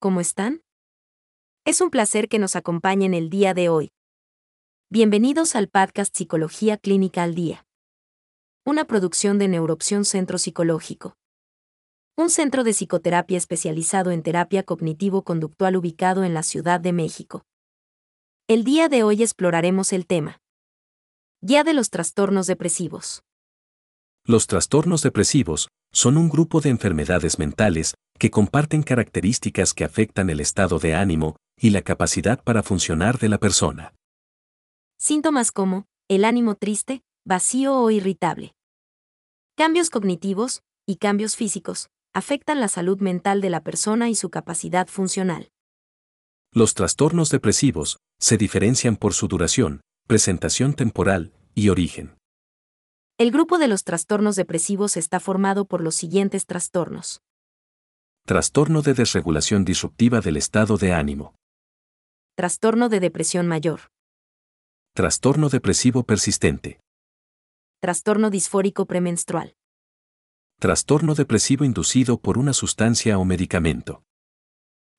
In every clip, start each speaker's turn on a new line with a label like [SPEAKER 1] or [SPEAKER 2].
[SPEAKER 1] ¿cómo están? Es un placer que nos acompañen el día de hoy. Bienvenidos al podcast Psicología Clínica al Día. Una producción de Neuroopción Centro Psicológico. Un centro de psicoterapia especializado en terapia cognitivo-conductual ubicado en la Ciudad de México. El día de hoy exploraremos el tema. Guía de los trastornos depresivos.
[SPEAKER 2] Los trastornos depresivos son un grupo de enfermedades mentales que comparten características que afectan el estado de ánimo y la capacidad para funcionar de la persona.
[SPEAKER 1] Síntomas como el ánimo triste, vacío o irritable. Cambios cognitivos y cambios físicos afectan la salud mental de la persona y su capacidad funcional.
[SPEAKER 2] Los trastornos depresivos se diferencian por su duración, presentación temporal y origen.
[SPEAKER 1] El grupo de los trastornos depresivos está formado por los siguientes trastornos.
[SPEAKER 2] Trastorno de desregulación disruptiva del estado de ánimo.
[SPEAKER 1] Trastorno de depresión mayor.
[SPEAKER 2] Trastorno depresivo persistente.
[SPEAKER 1] Trastorno disfórico premenstrual.
[SPEAKER 2] Trastorno depresivo inducido por una sustancia o medicamento.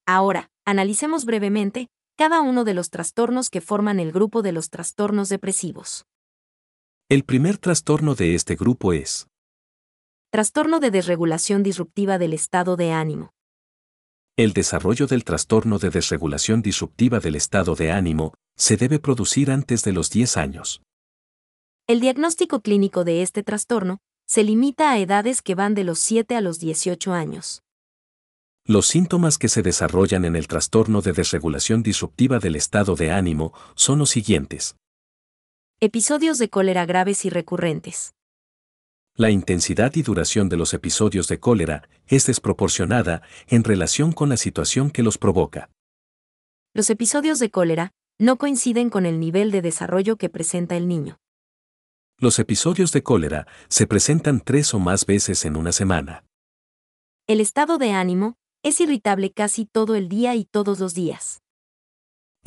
[SPEAKER 1] Ahora, analicemos brevemente cada uno de los trastornos que forman el grupo de los trastornos depresivos.
[SPEAKER 2] El primer trastorno de este grupo es
[SPEAKER 1] Trastorno de desregulación disruptiva del estado de ánimo.
[SPEAKER 2] el desarrollo del trastorno de desregulación disruptiva del estado de ánimo se debe producir antes de los 10 años.
[SPEAKER 1] El diagnóstico clínico de este trastorno se limita a edades que van de los 7 a los 18 años.
[SPEAKER 2] Los síntomas que se desarrollan en el trastorno de desregulación disruptiva del estado de ánimo son los siguientes.
[SPEAKER 1] Episodios de cólera graves y recurrentes.
[SPEAKER 2] La intensidad y duración de los episodios de cólera es desproporcionada en relación con la situación que los provoca.
[SPEAKER 1] Los episodios de cólera no coinciden con el nivel de desarrollo que presenta el niño.
[SPEAKER 2] Los episodios de cólera se presentan tres o más veces en una semana.
[SPEAKER 1] El estado de ánimo es irritable casi todo el día y todos los días.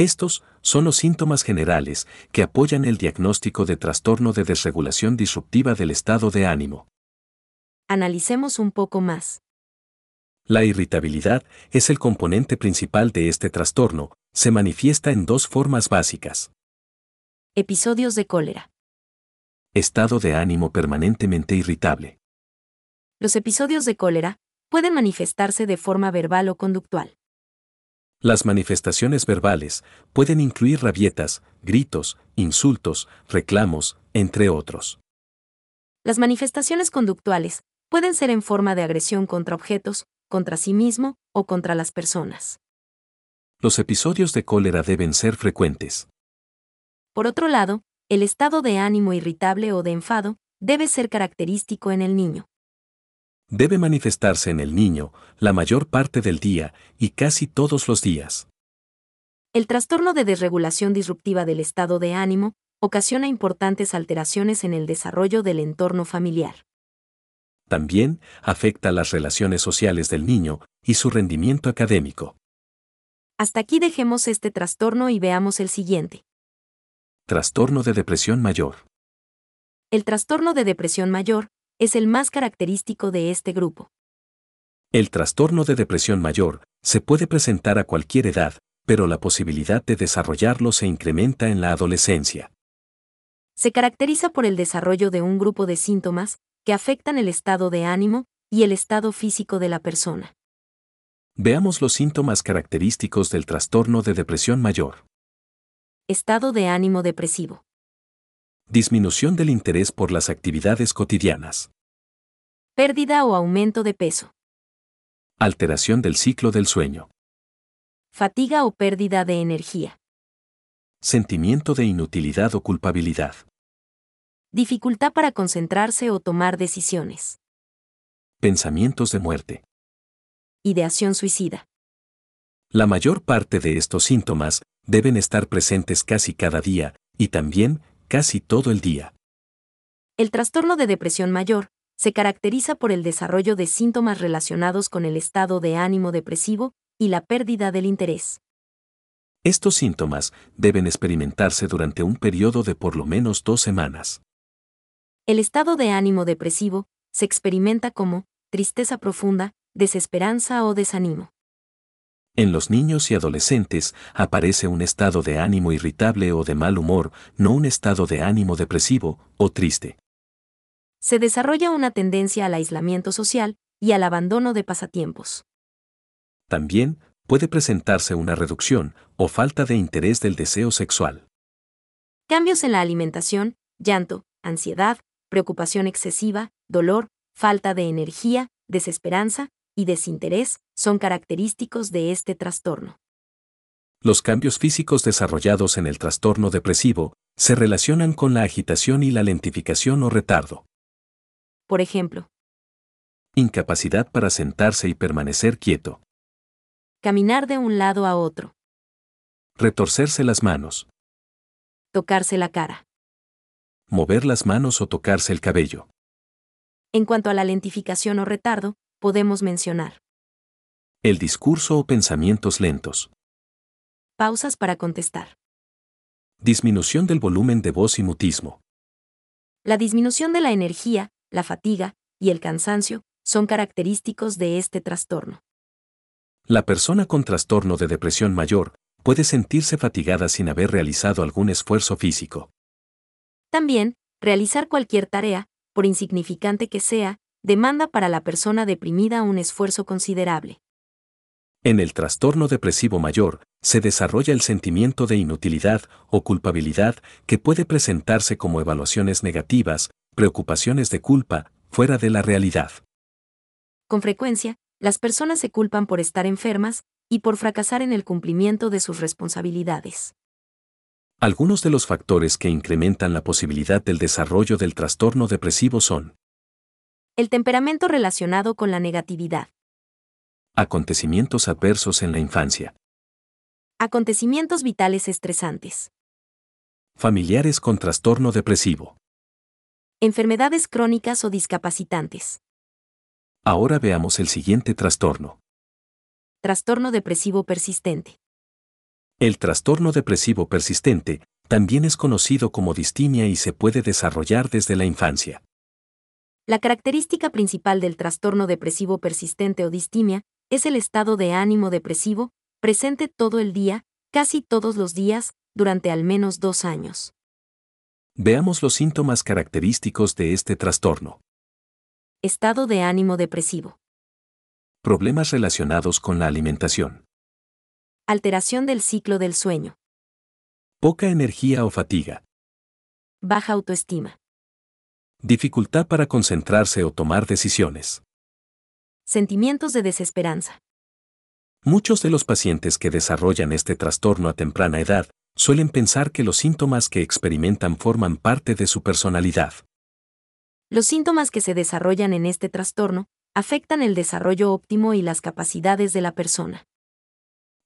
[SPEAKER 2] Estos son los síntomas generales que apoyan el diagnóstico de trastorno de desregulación disruptiva del estado de ánimo.
[SPEAKER 1] Analicemos un poco más.
[SPEAKER 2] La irritabilidad es el componente principal de este trastorno, se manifiesta en dos formas básicas.
[SPEAKER 1] Episodios de cólera.
[SPEAKER 2] Estado de ánimo permanentemente irritable.
[SPEAKER 1] Los episodios de cólera pueden manifestarse de forma verbal o conductual.
[SPEAKER 2] Las manifestaciones verbales pueden incluir rabietas, gritos, insultos, reclamos, entre otros.
[SPEAKER 1] Las manifestaciones conductuales pueden ser en forma de agresión contra objetos, contra sí mismo o contra las personas.
[SPEAKER 2] Los episodios de cólera deben ser frecuentes.
[SPEAKER 1] Por otro lado, el estado de ánimo irritable o de enfado debe ser característico en el niño.
[SPEAKER 2] Debe manifestarse en el niño la mayor parte del día y casi todos los días.
[SPEAKER 1] El trastorno de desregulación disruptiva del estado de ánimo ocasiona importantes alteraciones en el desarrollo del entorno familiar.
[SPEAKER 2] También afecta las relaciones sociales del niño y su rendimiento académico.
[SPEAKER 1] Hasta aquí dejemos este trastorno y veamos el siguiente.
[SPEAKER 2] Trastorno de depresión mayor.
[SPEAKER 1] El trastorno de depresión mayor es el más característico de este grupo.
[SPEAKER 2] El trastorno de depresión mayor se puede presentar a cualquier edad, pero la posibilidad de desarrollarlo se incrementa en la adolescencia.
[SPEAKER 1] Se caracteriza por el desarrollo de un grupo de síntomas que afectan el estado de ánimo y el estado físico de la persona.
[SPEAKER 2] Veamos los síntomas característicos del trastorno de depresión mayor.
[SPEAKER 1] Estado de ánimo depresivo.
[SPEAKER 2] Disminución del interés por las actividades cotidianas.
[SPEAKER 1] Pérdida o aumento de peso.
[SPEAKER 2] Alteración del ciclo del sueño.
[SPEAKER 1] Fatiga o pérdida de energía.
[SPEAKER 2] Sentimiento de inutilidad o culpabilidad.
[SPEAKER 1] Dificultad para concentrarse o tomar decisiones.
[SPEAKER 2] Pensamientos de muerte.
[SPEAKER 1] Ideación suicida.
[SPEAKER 2] La mayor parte de estos síntomas deben estar presentes casi cada día, y también casi todo el día.
[SPEAKER 1] El trastorno de depresión mayor se caracteriza por el desarrollo de síntomas relacionados con el estado de ánimo depresivo y la pérdida del interés.
[SPEAKER 2] Estos síntomas deben experimentarse durante un periodo de por lo menos dos semanas.
[SPEAKER 1] El estado de ánimo depresivo se experimenta como tristeza profunda, desesperanza o desánimo.
[SPEAKER 2] En los niños y adolescentes aparece un estado de ánimo irritable o de mal humor, no un estado de ánimo depresivo o triste.
[SPEAKER 1] Se desarrolla una tendencia al aislamiento social y al abandono de pasatiempos.
[SPEAKER 2] También puede presentarse una reducción o falta de interés del deseo sexual.
[SPEAKER 1] Cambios en la alimentación, llanto, ansiedad, preocupación excesiva, dolor, falta de energía, desesperanza y desinterés son característicos de este trastorno.
[SPEAKER 2] Los cambios físicos desarrollados en el trastorno depresivo se relacionan con la agitación y la lentificación o retardo.
[SPEAKER 1] Por ejemplo,
[SPEAKER 2] Incapacidad para sentarse y permanecer quieto.
[SPEAKER 1] caminar de un lado a otro,
[SPEAKER 2] Retorcerse las manos.
[SPEAKER 1] tocarse la cara.
[SPEAKER 2] Mover las manos o tocarse el cabello.
[SPEAKER 1] En cuanto a la lentificación o retardo, podemos mencionar
[SPEAKER 2] El discurso o pensamientos lentos.
[SPEAKER 1] pausas para contestar.
[SPEAKER 2] Disminución del volumen de voz y mutismo.
[SPEAKER 1] La disminución de la energía, la fatiga y el cansancio son característicos de este trastorno.
[SPEAKER 2] La persona con trastorno de depresión mayor puede sentirse fatigada sin haber realizado algún esfuerzo físico.
[SPEAKER 1] También, realizar cualquier tarea, por insignificante que sea, demanda para la persona deprimida un esfuerzo considerable.
[SPEAKER 2] En el trastorno depresivo mayor, se desarrolla el sentimiento de inutilidad o culpabilidad que puede presentarse como evaluaciones negativas, preocupaciones de culpa, fuera de la realidad.
[SPEAKER 1] Con frecuencia, las personas se culpan por estar enfermas y por fracasar en el cumplimiento de sus responsabilidades.
[SPEAKER 2] Algunos de los factores que incrementan la posibilidad del desarrollo del trastorno depresivo son
[SPEAKER 1] El temperamento relacionado con la negatividad,
[SPEAKER 2] acontecimientos adversos en la infancia,
[SPEAKER 1] acontecimientos vitales estresantes,
[SPEAKER 2] familiares con trastorno depresivo.
[SPEAKER 1] enfermedades crónicas o discapacitantes,
[SPEAKER 2] Ahora veamos el siguiente trastorno.
[SPEAKER 1] trastorno depresivo persistente.
[SPEAKER 2] El trastorno depresivo persistente también es conocido como distimia y se puede desarrollar desde la infancia.
[SPEAKER 1] La característica principal del trastorno depresivo persistente o distimia es el estado de ánimo depresivo, presente todo el día, casi todos los días, durante al menos dos años.
[SPEAKER 2] Veamos los síntomas característicos de este trastorno.
[SPEAKER 1] Estado de ánimo depresivo.
[SPEAKER 2] Problemas relacionados con la alimentación.
[SPEAKER 1] Alteración del ciclo del sueño.
[SPEAKER 2] Poca energía o fatiga.
[SPEAKER 1] Baja autoestima.
[SPEAKER 2] Dificultad para concentrarse o tomar decisiones.
[SPEAKER 1] Sentimientos de desesperanza.
[SPEAKER 2] Muchos de los pacientes que desarrollan este trastorno a temprana edad suelen pensar que los síntomas que experimentan forman parte de su personalidad.
[SPEAKER 1] Los síntomas que se desarrollan en este trastorno afectan el desarrollo óptimo y las capacidades de la persona.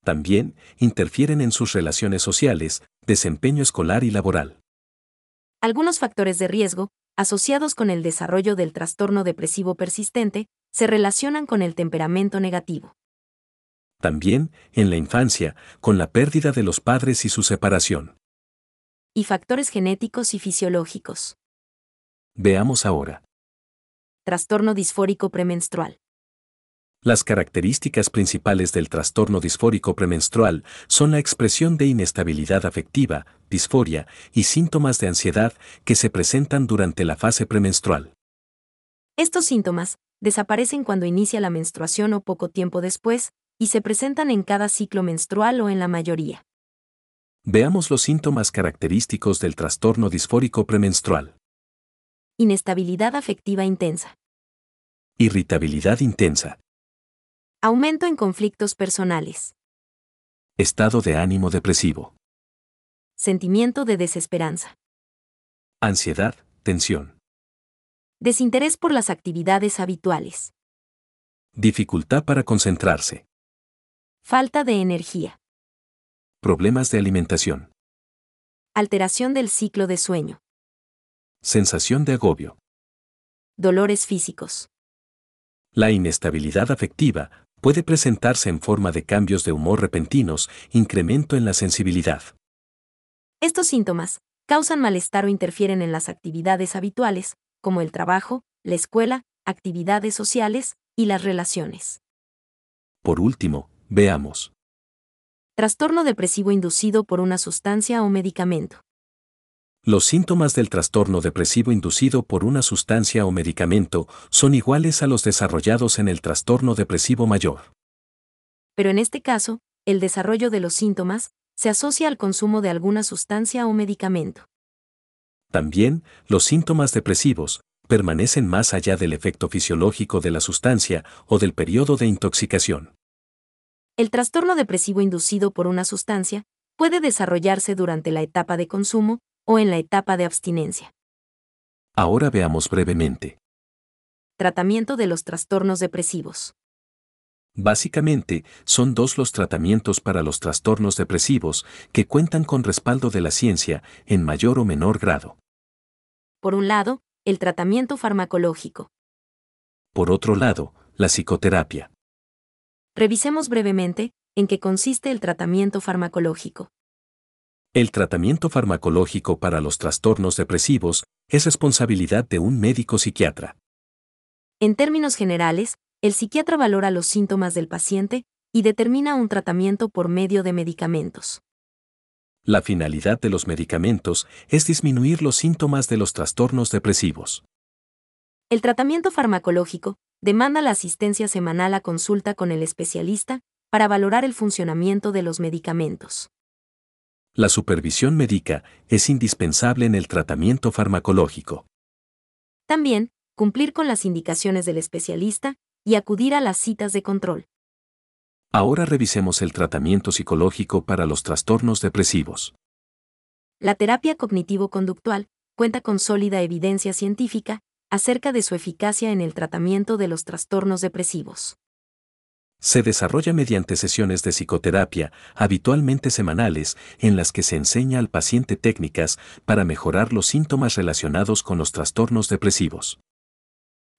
[SPEAKER 2] También interfieren en sus relaciones sociales, desempeño escolar y laboral.
[SPEAKER 1] Algunos factores de riesgo, asociados con el desarrollo del trastorno depresivo persistente, se relacionan con el temperamento negativo.
[SPEAKER 2] También, en la infancia, con la pérdida de los padres y su separación.
[SPEAKER 1] Y factores genéticos y fisiológicos.
[SPEAKER 2] Veamos ahora.
[SPEAKER 1] Trastorno disfórico premenstrual.
[SPEAKER 2] Las características principales del trastorno disfórico premenstrual son la expresión de inestabilidad afectiva, disforia y síntomas de ansiedad que se presentan durante la fase premenstrual.
[SPEAKER 1] Estos síntomas desaparecen cuando inicia la menstruación o poco tiempo después, y se presentan en cada ciclo menstrual o en la mayoría.
[SPEAKER 2] Veamos los síntomas característicos del trastorno disfórico premenstrual.
[SPEAKER 1] Inestabilidad afectiva intensa.
[SPEAKER 2] Irritabilidad intensa.
[SPEAKER 1] Aumento en conflictos personales.
[SPEAKER 2] Estado de ánimo depresivo.
[SPEAKER 1] Sentimiento de desesperanza.
[SPEAKER 2] Ansiedad, tensión.
[SPEAKER 1] Desinterés por las actividades habituales.
[SPEAKER 2] Dificultad para concentrarse.
[SPEAKER 1] Falta de energía.
[SPEAKER 2] Problemas de alimentación.
[SPEAKER 1] Alteración del ciclo de sueño.
[SPEAKER 2] Sensación de agobio.
[SPEAKER 1] Dolores físicos.
[SPEAKER 2] La inestabilidad afectiva puede presentarse en forma de cambios de humor repentinos, incremento en la sensibilidad.
[SPEAKER 1] Estos síntomas causan malestar o interfieren en las actividades habituales, como el trabajo, la escuela, actividades sociales y las relaciones.
[SPEAKER 2] Por último, veamos.
[SPEAKER 1] Trastorno depresivo inducido por una sustancia o medicamento.
[SPEAKER 2] Los síntomas del trastorno depresivo inducido por una sustancia o medicamento son iguales a los desarrollados en el trastorno depresivo mayor.
[SPEAKER 1] Pero en este caso, el desarrollo de los síntomas se asocia al consumo de alguna sustancia o medicamento.
[SPEAKER 2] También, los síntomas depresivos permanecen más allá del efecto fisiológico de la sustancia o del periodo de intoxicación.
[SPEAKER 1] El trastorno depresivo inducido por una sustancia puede desarrollarse durante la etapa de consumo o en la etapa de abstinencia.
[SPEAKER 2] Ahora veamos brevemente.
[SPEAKER 1] Tratamiento de los trastornos depresivos.
[SPEAKER 2] Básicamente, son dos los tratamientos para los trastornos depresivos que cuentan con respaldo de la ciencia en mayor o menor grado.
[SPEAKER 1] Por un lado, el tratamiento farmacológico.
[SPEAKER 2] Por otro lado, la psicoterapia.
[SPEAKER 1] Revisemos brevemente en qué consiste el tratamiento farmacológico.
[SPEAKER 2] El tratamiento farmacológico para los trastornos depresivos es responsabilidad de un médico psiquiatra.
[SPEAKER 1] En términos generales, el psiquiatra valora los síntomas del paciente y determina un tratamiento por medio de medicamentos.
[SPEAKER 2] La finalidad de los medicamentos es disminuir los síntomas de los trastornos depresivos.
[SPEAKER 1] El tratamiento farmacológico demanda la asistencia semanal a consulta con el especialista para valorar el funcionamiento de los medicamentos.
[SPEAKER 2] La supervisión médica es indispensable en el tratamiento farmacológico.
[SPEAKER 1] También, cumplir con las indicaciones del especialista y acudir a las citas de control.
[SPEAKER 2] Ahora revisemos el tratamiento psicológico para los trastornos depresivos.
[SPEAKER 1] La terapia cognitivo-conductual cuenta con sólida evidencia científica acerca de su eficacia en el tratamiento de los trastornos depresivos.
[SPEAKER 2] Se desarrolla mediante sesiones de psicoterapia, habitualmente semanales, en las que se enseña al paciente técnicas para mejorar los síntomas relacionados con los trastornos depresivos.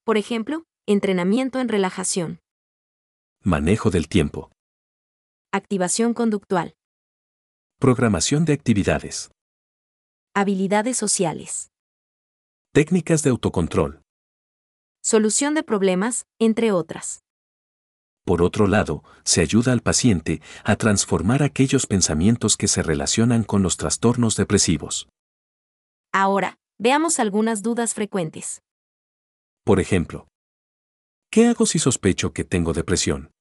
[SPEAKER 1] Por ejemplo, entrenamiento en relajación.
[SPEAKER 2] Manejo del tiempo.
[SPEAKER 1] Activación conductual.
[SPEAKER 2] Programación de actividades.
[SPEAKER 1] Habilidades sociales.
[SPEAKER 2] Técnicas de autocontrol.
[SPEAKER 1] Solución de problemas, entre otras.
[SPEAKER 2] Por otro lado, se ayuda al paciente a transformar aquellos pensamientos que se relacionan con los trastornos depresivos.
[SPEAKER 1] Ahora, veamos algunas dudas frecuentes.
[SPEAKER 2] Por ejemplo, ¿qué hago si sospecho que tengo depresión?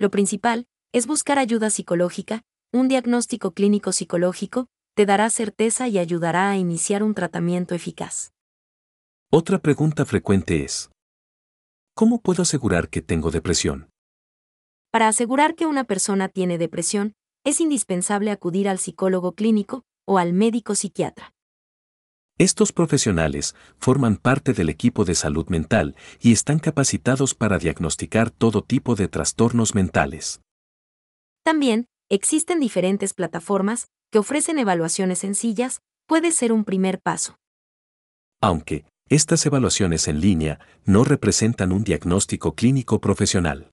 [SPEAKER 1] Lo principal es buscar ayuda psicológica, un diagnóstico clínico psicológico, te dará certeza y ayudará a iniciar un tratamiento eficaz.
[SPEAKER 2] Otra pregunta frecuente es, ¿cómo puedo asegurar que tengo depresión?
[SPEAKER 1] Para asegurar que una persona tiene depresión, es indispensable acudir al psicólogo clínico o al médico psiquiatra.
[SPEAKER 2] Estos profesionales forman parte del equipo de salud mental y están capacitados para diagnosticar todo tipo de trastornos mentales.
[SPEAKER 1] También, existen diferentes plataformas que ofrecen evaluaciones sencillas, puede ser un primer paso.
[SPEAKER 2] Aunque, estas evaluaciones en línea no representan un diagnóstico clínico profesional.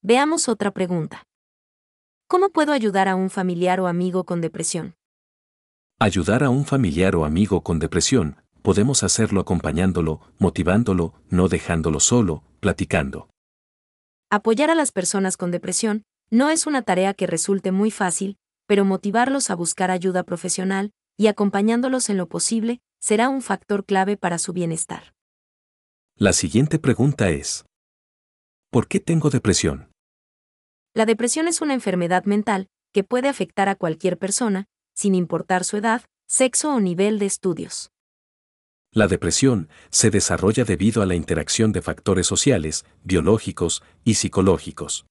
[SPEAKER 1] Veamos otra pregunta. ¿Cómo puedo ayudar a un familiar o amigo con depresión?
[SPEAKER 2] Ayudar a un familiar o amigo con depresión, podemos hacerlo acompañándolo, motivándolo, no dejándolo solo, platicando.
[SPEAKER 1] Apoyar a las personas con depresión no es una tarea que resulte muy fácil, pero motivarlos a buscar ayuda profesional y acompañándolos en lo posible será un factor clave para su bienestar.
[SPEAKER 2] La siguiente pregunta es, ¿por qué tengo depresión?
[SPEAKER 1] La depresión es una enfermedad mental que puede afectar a cualquier persona, sin importar su edad, sexo o nivel de estudios.
[SPEAKER 2] La depresión se desarrolla debido a la interacción de factores sociales, biológicos y psicológicos.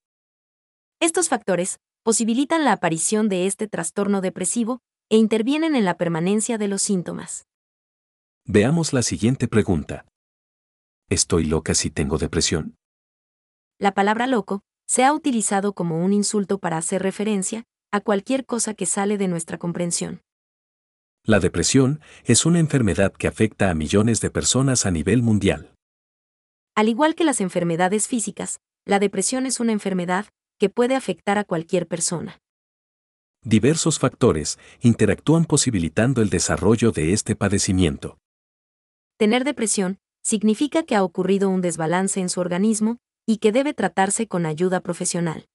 [SPEAKER 1] Estos factores posibilitan la aparición de este trastorno depresivo e intervienen en la permanencia de los síntomas.
[SPEAKER 2] Veamos la siguiente pregunta. ¿Estoy loca si tengo depresión?
[SPEAKER 1] La palabra loco se ha utilizado como un insulto para hacer referencia a cualquier cosa que sale de nuestra comprensión.
[SPEAKER 2] La depresión es una enfermedad que afecta a millones de personas a nivel mundial.
[SPEAKER 1] Al igual que las enfermedades físicas, la depresión es una enfermedad que puede afectar a cualquier persona.
[SPEAKER 2] Diversos factores interactúan posibilitando el desarrollo de este padecimiento.
[SPEAKER 1] Tener depresión significa que ha ocurrido un desbalance en su organismo y que debe tratarse con ayuda profesional.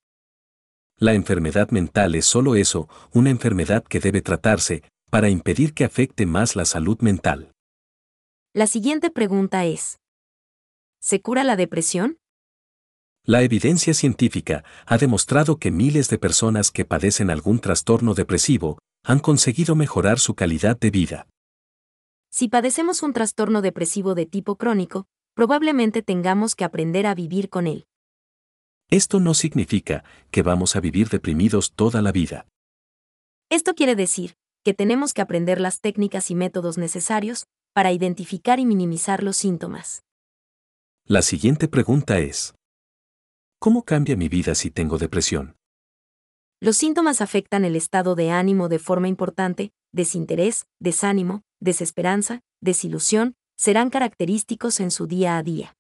[SPEAKER 2] La enfermedad mental es solo eso, una enfermedad que debe tratarse, para impedir que afecte más la salud mental.
[SPEAKER 1] La siguiente pregunta es, ¿se cura la depresión?
[SPEAKER 2] La evidencia científica ha demostrado que miles de personas que padecen algún trastorno depresivo han conseguido mejorar su calidad de vida.
[SPEAKER 1] Si padecemos un trastorno depresivo de tipo crónico, probablemente tengamos que aprender a vivir con él.
[SPEAKER 2] Esto no significa que vamos a vivir deprimidos toda la vida.
[SPEAKER 1] Esto quiere decir que tenemos que aprender las técnicas y métodos necesarios para identificar y minimizar los síntomas.
[SPEAKER 2] La siguiente pregunta es, ¿cómo cambia mi vida si tengo depresión?
[SPEAKER 1] Los síntomas afectan el estado de ánimo de forma importante, desinterés, desánimo, desesperanza, desilusión, serán característicos en su día a día.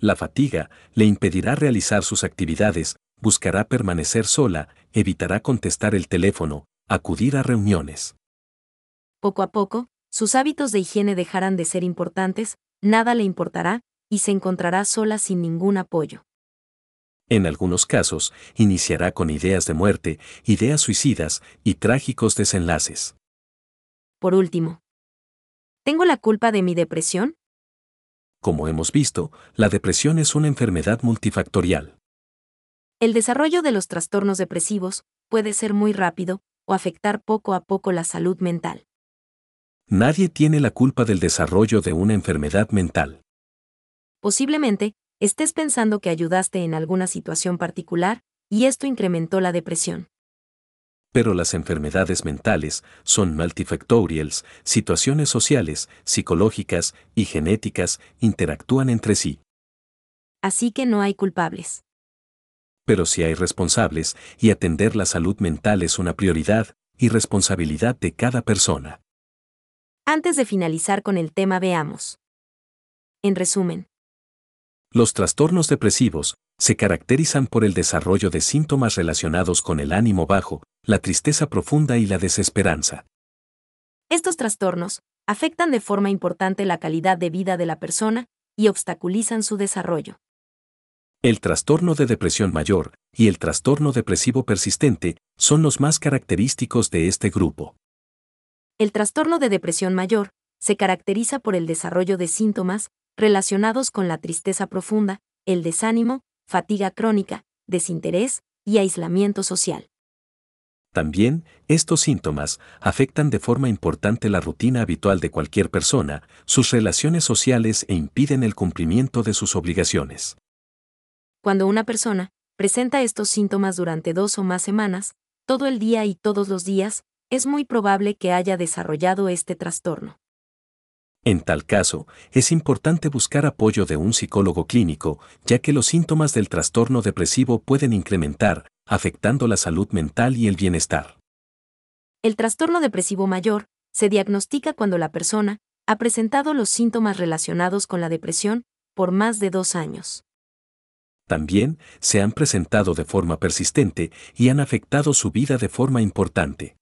[SPEAKER 2] La fatiga le impedirá realizar sus actividades, buscará permanecer sola, evitará contestar el teléfono, acudir a reuniones.
[SPEAKER 1] Poco a poco, sus hábitos de higiene dejarán de ser importantes, nada le importará, y se encontrará sola sin ningún apoyo.
[SPEAKER 2] En algunos casos, iniciará con ideas de muerte, ideas suicidas y trágicos desenlaces.
[SPEAKER 1] Por último, ¿tengo la culpa de mi depresión?
[SPEAKER 2] Como hemos visto, la depresión es una enfermedad multifactorial.
[SPEAKER 1] El desarrollo de los trastornos depresivos puede ser muy rápido o afectar poco a poco la salud mental.
[SPEAKER 2] Nadie tiene la culpa del desarrollo de una enfermedad mental.
[SPEAKER 1] Posiblemente, estés pensando que ayudaste en alguna situación particular, y esto incrementó la depresión.
[SPEAKER 2] Pero las enfermedades mentales son multifactorials, situaciones sociales, psicológicas y genéticas interactúan entre sí.
[SPEAKER 1] Así que no hay culpables.
[SPEAKER 2] Pero sí hay responsables, y atender la salud mental es una prioridad y responsabilidad de cada persona.
[SPEAKER 1] Antes de finalizar con el tema veamos. En resumen.
[SPEAKER 2] Los trastornos depresivos se caracterizan por el desarrollo de síntomas relacionados con el ánimo bajo, la tristeza profunda y la desesperanza.
[SPEAKER 1] Estos trastornos afectan de forma importante la calidad de vida de la persona y obstaculizan su desarrollo.
[SPEAKER 2] El trastorno de depresión mayor y el trastorno depresivo persistente son los más característicos de este grupo.
[SPEAKER 1] El trastorno de depresión mayor se caracteriza por el desarrollo de síntomas relacionados con la tristeza profunda, el desánimo, fatiga crónica, desinterés y aislamiento social.
[SPEAKER 2] También, estos síntomas afectan de forma importante la rutina habitual de cualquier persona, sus relaciones sociales e impiden el cumplimiento de sus obligaciones.
[SPEAKER 1] Cuando una persona presenta estos síntomas durante dos o más semanas, todo el día y todos los días, es muy probable que haya desarrollado este trastorno.
[SPEAKER 2] En tal caso, es importante buscar apoyo de un psicólogo clínico, ya que los síntomas del trastorno depresivo pueden incrementar, afectando la salud mental y el bienestar.
[SPEAKER 1] El trastorno depresivo mayor se diagnostica cuando la persona ha presentado los síntomas relacionados con la depresión por más de dos años.
[SPEAKER 2] También se han presentado de forma persistente y han afectado su vida de forma importante.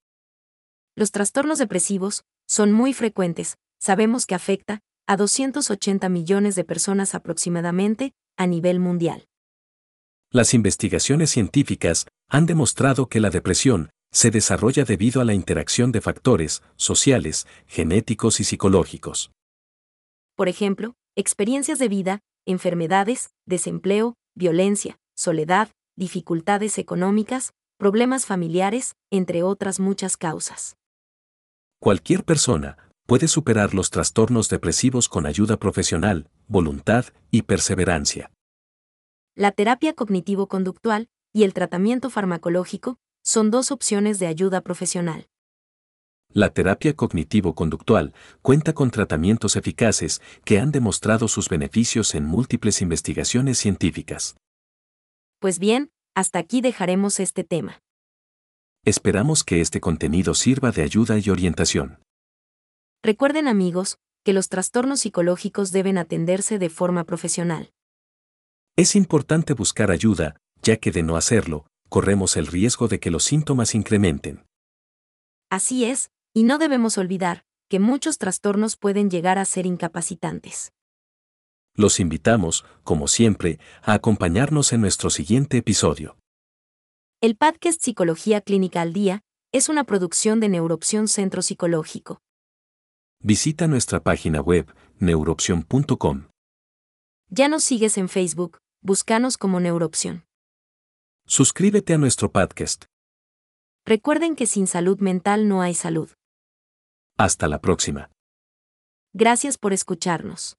[SPEAKER 1] Los trastornos depresivos son muy frecuentes, sabemos que afecta a 280 millones de personas aproximadamente a nivel mundial.
[SPEAKER 2] Las investigaciones científicas han demostrado que la depresión se desarrolla debido a la interacción de factores sociales, genéticos y psicológicos.
[SPEAKER 1] Por ejemplo, experiencias de vida, enfermedades, desempleo, violencia, soledad, dificultades económicas, problemas familiares, entre otras muchas causas.
[SPEAKER 2] Cualquier persona puede superar los trastornos depresivos con ayuda profesional, voluntad y perseverancia
[SPEAKER 1] la terapia cognitivo-conductual y el tratamiento farmacológico son dos opciones de ayuda profesional.
[SPEAKER 2] La terapia cognitivo-conductual cuenta con tratamientos eficaces que han demostrado sus beneficios en múltiples investigaciones científicas.
[SPEAKER 1] Pues bien, hasta aquí dejaremos este tema.
[SPEAKER 2] Esperamos que este contenido sirva de ayuda y orientación.
[SPEAKER 1] Recuerden amigos, que los trastornos psicológicos deben atenderse de forma profesional.
[SPEAKER 2] Es importante buscar ayuda, ya que de no hacerlo, corremos el riesgo de que los síntomas incrementen.
[SPEAKER 1] Así es, y no debemos olvidar que muchos trastornos pueden llegar a ser incapacitantes.
[SPEAKER 2] Los invitamos, como siempre, a acompañarnos en nuestro siguiente episodio.
[SPEAKER 1] El podcast Psicología Clínica al Día es una producción de Neuroopción Centro Psicológico.
[SPEAKER 2] Visita nuestra página web, neuroopción.com.
[SPEAKER 1] Ya nos sigues en Facebook, búscanos como Neuroopción.
[SPEAKER 2] Suscríbete a nuestro podcast.
[SPEAKER 1] Recuerden que sin salud mental no hay salud.
[SPEAKER 2] Hasta la próxima.
[SPEAKER 1] Gracias por escucharnos.